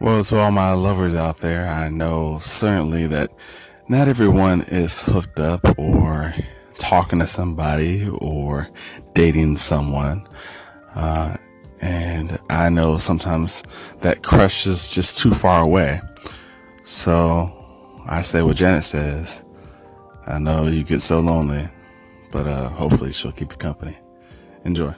Well, to all my lovers out there, I know certainly that not everyone is hooked up or talking to somebody or dating someone. Uh, and I know sometimes that crush is just too far away. So I say what Janet says. I know you get so lonely, but uh, hopefully she'll keep you company. Enjoy.